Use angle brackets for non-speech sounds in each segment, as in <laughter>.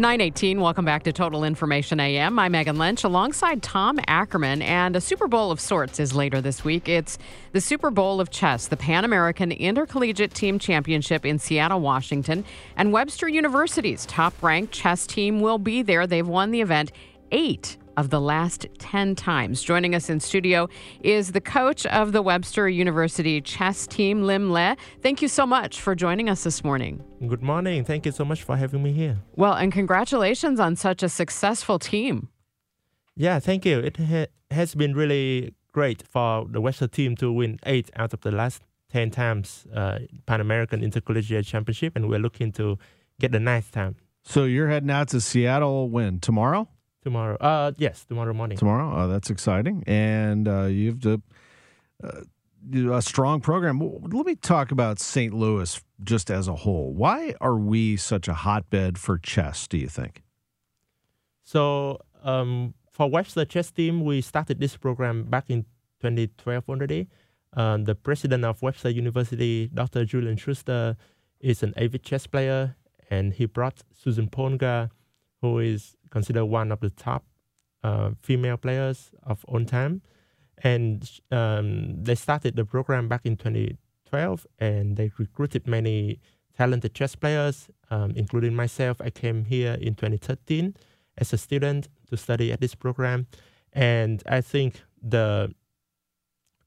918, welcome back to Total Information AM. I'm Megan Lynch alongside Tom Ackerman, and a Super Bowl of sorts is later this week. It's the Super Bowl of Chess, the Pan American Intercollegiate Team Championship in Seattle, Washington, and Webster University's top ranked chess team will be there. They've won the event eight of the last 10 times. Joining us in studio is the coach of the Webster University chess team, Liem Le. Thank you so much for joining us this morning. Good morning. Thank you so much for having me here. Well, and congratulations on such a successful team. Yeah, thank you. It ha- has been really great for the Webster team to win eight out of the last 10 times uh, Pan American Intercollegiate Championship, and we're looking to get the ninth time. So you're heading out to Seattle when? Tomorrow? Tomorrow. Uh, yes, tomorrow morning. Tomorrow. Oh, that's exciting. And uh, you have to, uh, a strong program. Let me talk about St. Louis just as a whole. Why are we such a hotbed for chess, do you think? So, um, for Webster Chess Team, we started this program back in 2012 already. Uh, the president of Webster University, Dr. Julian Schuster, is an avid chess player, and he brought Susan Polgar, who is considered one of the top uh, female players of all time. And um, they started the program back in 2012, and they recruited many talented chess players, um, including myself. I came here in 2013 as a student to study at this program, and I think the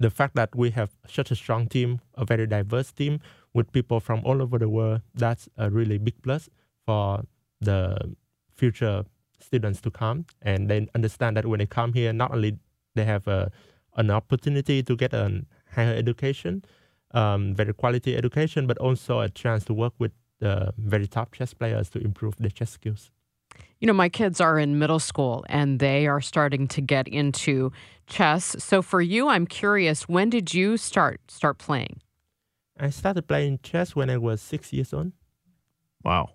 the fact that we have such a strong team, a very diverse team with people from all over the world, that's a really big plus for the future students to come and they understand that when they come here not only they have a, an opportunity to get a higher education um, very quality education but also a chance to work with the very top chess players to improve their chess skills. You know my kids are in middle school and they are starting to get into chess. So for you i'm curious when did you start start playing? I started playing chess when i was six years old. Wow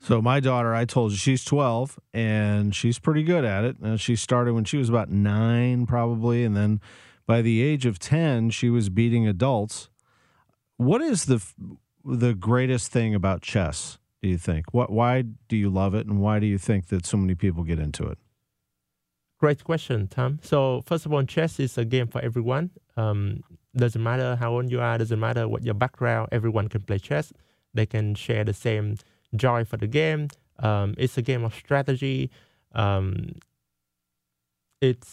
so my daughter, I told you she's 12 and she's pretty good at it. Uh, she started when she was about nine, probably, and then by the age of 10, she was beating adults. What is the the greatest thing about chess? Do you think? What? Why do you love it, and why do you think that so many people get into it? Great question, Tom. So first of all, chess is a game for everyone. Um, doesn't matter how old you are. Doesn't matter what your background. Everyone can play chess. They can share the same joy for the game. Um, it's a game of strategy. Um, it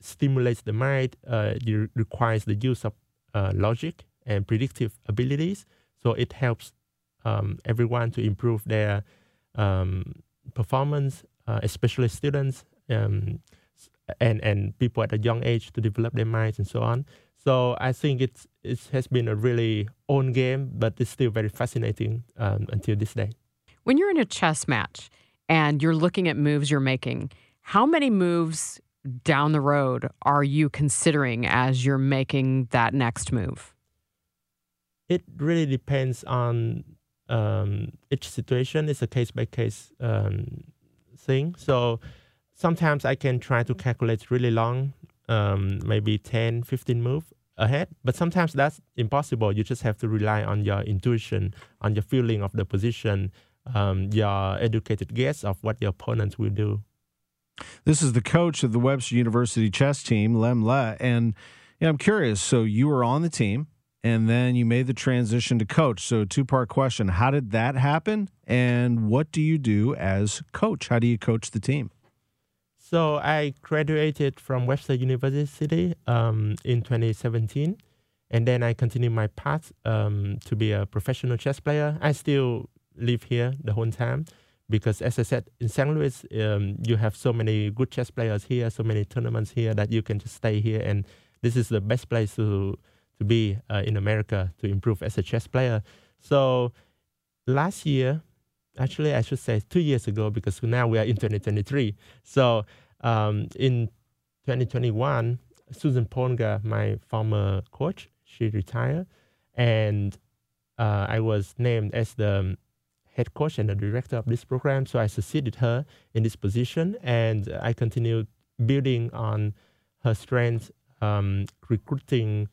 stimulates the mind. Uh, it requires the use of uh, logic and predictive abilities. So it helps um, everyone to improve their um, performance, uh, especially students um, and and people at a young age to develop their minds and so on. So I think it's it has been a really own game, but it's still very fascinating um, until this day. When you're in a chess match and you're looking at moves you're making, how many moves down the road are you considering as you're making that next move? It really depends on um, each situation. It's a case by case thing. So sometimes I can try to calculate really long, um, maybe 10, 15 moves ahead. But sometimes that's impossible. You just have to rely on your intuition, on your feeling of the position, um, your educated guess of what your opponent will do. This is the coach of the Webster University chess team, Liem Le. And you know, I'm curious. So you were on the team and then you made the transition to coach. So, two part question How did that happen? And what do you do as coach? How do you coach the team? So, I graduated from Webster University um, in 2017. And then I continued my path um, to be a professional chess player. I still live here the whole time because as I said in St. Louis, um, you have so many good chess players here, so many tournaments here that you can just stay here, and this is the best place to to be uh, in America to improve as a chess player. So last year, actually, I should say two years ago because now we are in 2023. So um, in 2021, Susan Polgar, my former coach, she retired, and uh, I was named as the head coach and the director of this program. So I succeeded her in this position, and I continued building on her strengths, um, recruiting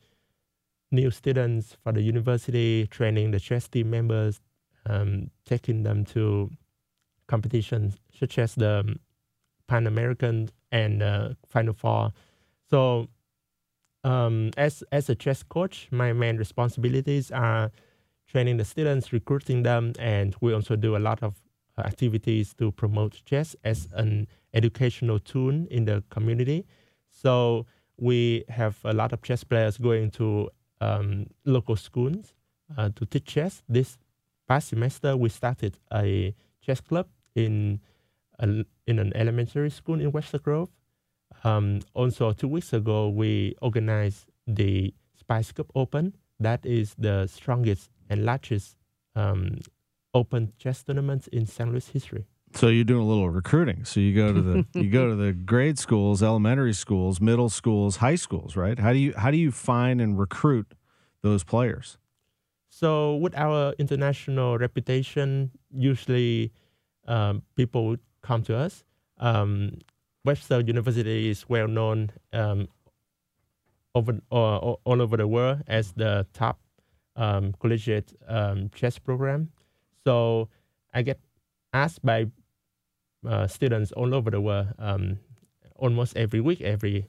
new students for the university, training the chess team members, um, taking them to competitions such as the Pan American and uh, Final Four. So, um, as as a chess coach, my main responsibilities are training the students, recruiting them, and we also do a lot of uh, activities to promote chess as an educational tool in the community. So we have a lot of chess players going to um, local schools uh, to teach chess. This past semester, we started a chess club in a, in an elementary school in Webster Grove. Um, also, two weeks ago, we organized the Spice Cup Open. That is the strongest and largest um, open chess tournaments in St. Louis history. So you're doing a little recruiting. So you go to the <laughs> you go to the grade schools, elementary schools, middle schools, high schools, right? How do you how do you find and recruit those players? So with our international reputation, usually um, people come to us. Um, Webster University is well known um, over uh, all over the world as the top um, collegiate um, chess program. So I get asked by uh, students all over the world um, almost every week, every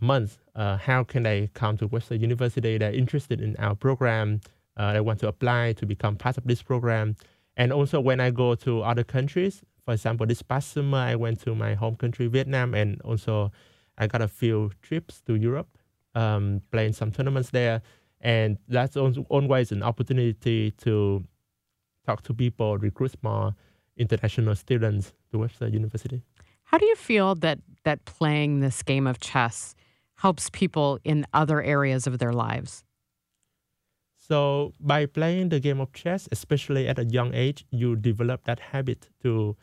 month, uh, how can they come to Webster University? They're interested in our program. Uh, they want to apply to become part of this program. And also when I go to other countries, for example, this past summer I went to my home country, Vietnam, and also I got a few trips to Europe, um, playing some tournaments there. And that's always an opportunity to talk to people, recruit more international students to Webster University. How do you feel that that playing this game of chess helps people in other areas of their lives? So by playing the game of chess, especially at a young age, you develop that habit to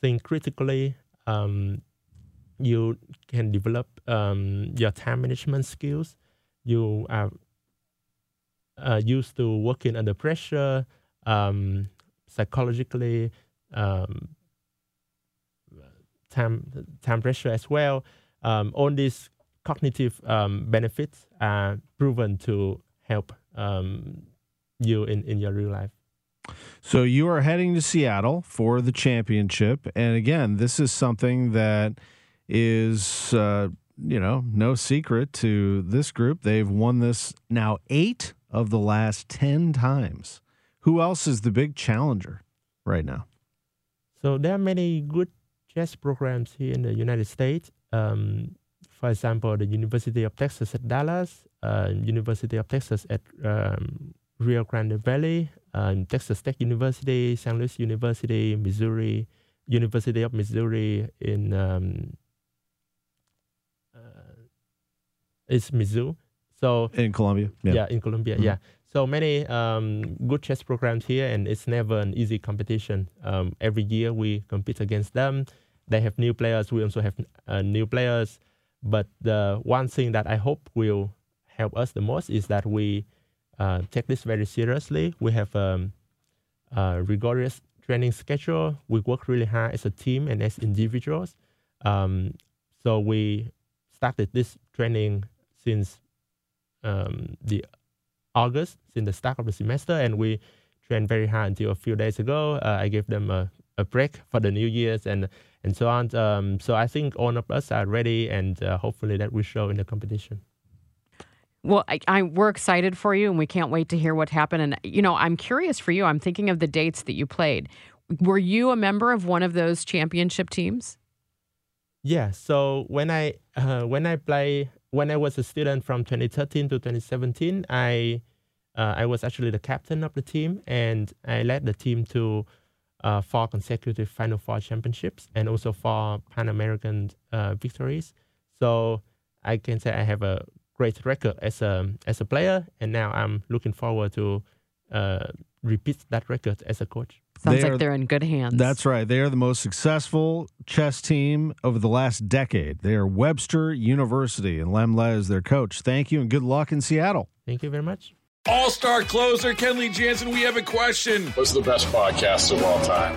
think critically. Um, you can develop um, your time management skills. You are uh, used to working under pressure, um, psychologically, um, time time pressure as well. Um, all these cognitive um, benefits are proven to help um, you in, in your real life. So you are heading to Seattle for the championship, and again, this is something that is uh, you know no secret to this group. They've won this now eight of the last ten times. Who else is the big challenger right now? So there are many good chess programs here in the United States. Um, for example, the University of Texas at Dallas, uh, University of Texas at um, Rio Grande Valley, uh, Texas Tech University, Saint Louis University, Missouri, University of Missouri in um, uh, it's Mizzou. So in Columbia, yeah, yeah in Columbia, mm-hmm. yeah. So many um, good chess programs here, and it's never an easy competition. Um, every year we compete against them. They have new players. We also have uh, new players. But the one thing that I hope will help us the most is that we uh, take this very seriously. We have um, a rigorous training schedule. We work really hard as a team and as individuals. Um, so we started this training since um, the August since the start of the semester, and we trained very hard until a few days ago. Uh, I gave them a, a break for the New Year's and and so on. Um, so I think all of us are ready, and uh, hopefully that will show in the competition. Well, I, I, we're excited for you, and we can't wait to hear what happened. And you know, I'm curious for you. I'm thinking of the dates that you played. Were you a member of one of those championship teams? Yeah. So when I uh, when I play when I was a student from 2013 to 2017, I uh, I was actually the captain of the team, and I led the team to uh, four consecutive Final Four championships and also four Pan American uh, victories. So I can say I have a great record as a as a player, and now I'm looking forward to uh, repeat that record as a coach. Sounds They like are- they're in good hands. That's right. They are the most successful chess team over the last decade. They are Webster University, and Liem Le is their coach. Thank you, and good luck in Seattle. Thank you very much. All star closer, Kenley Jansen, we have a question. What's the best podcast of all time?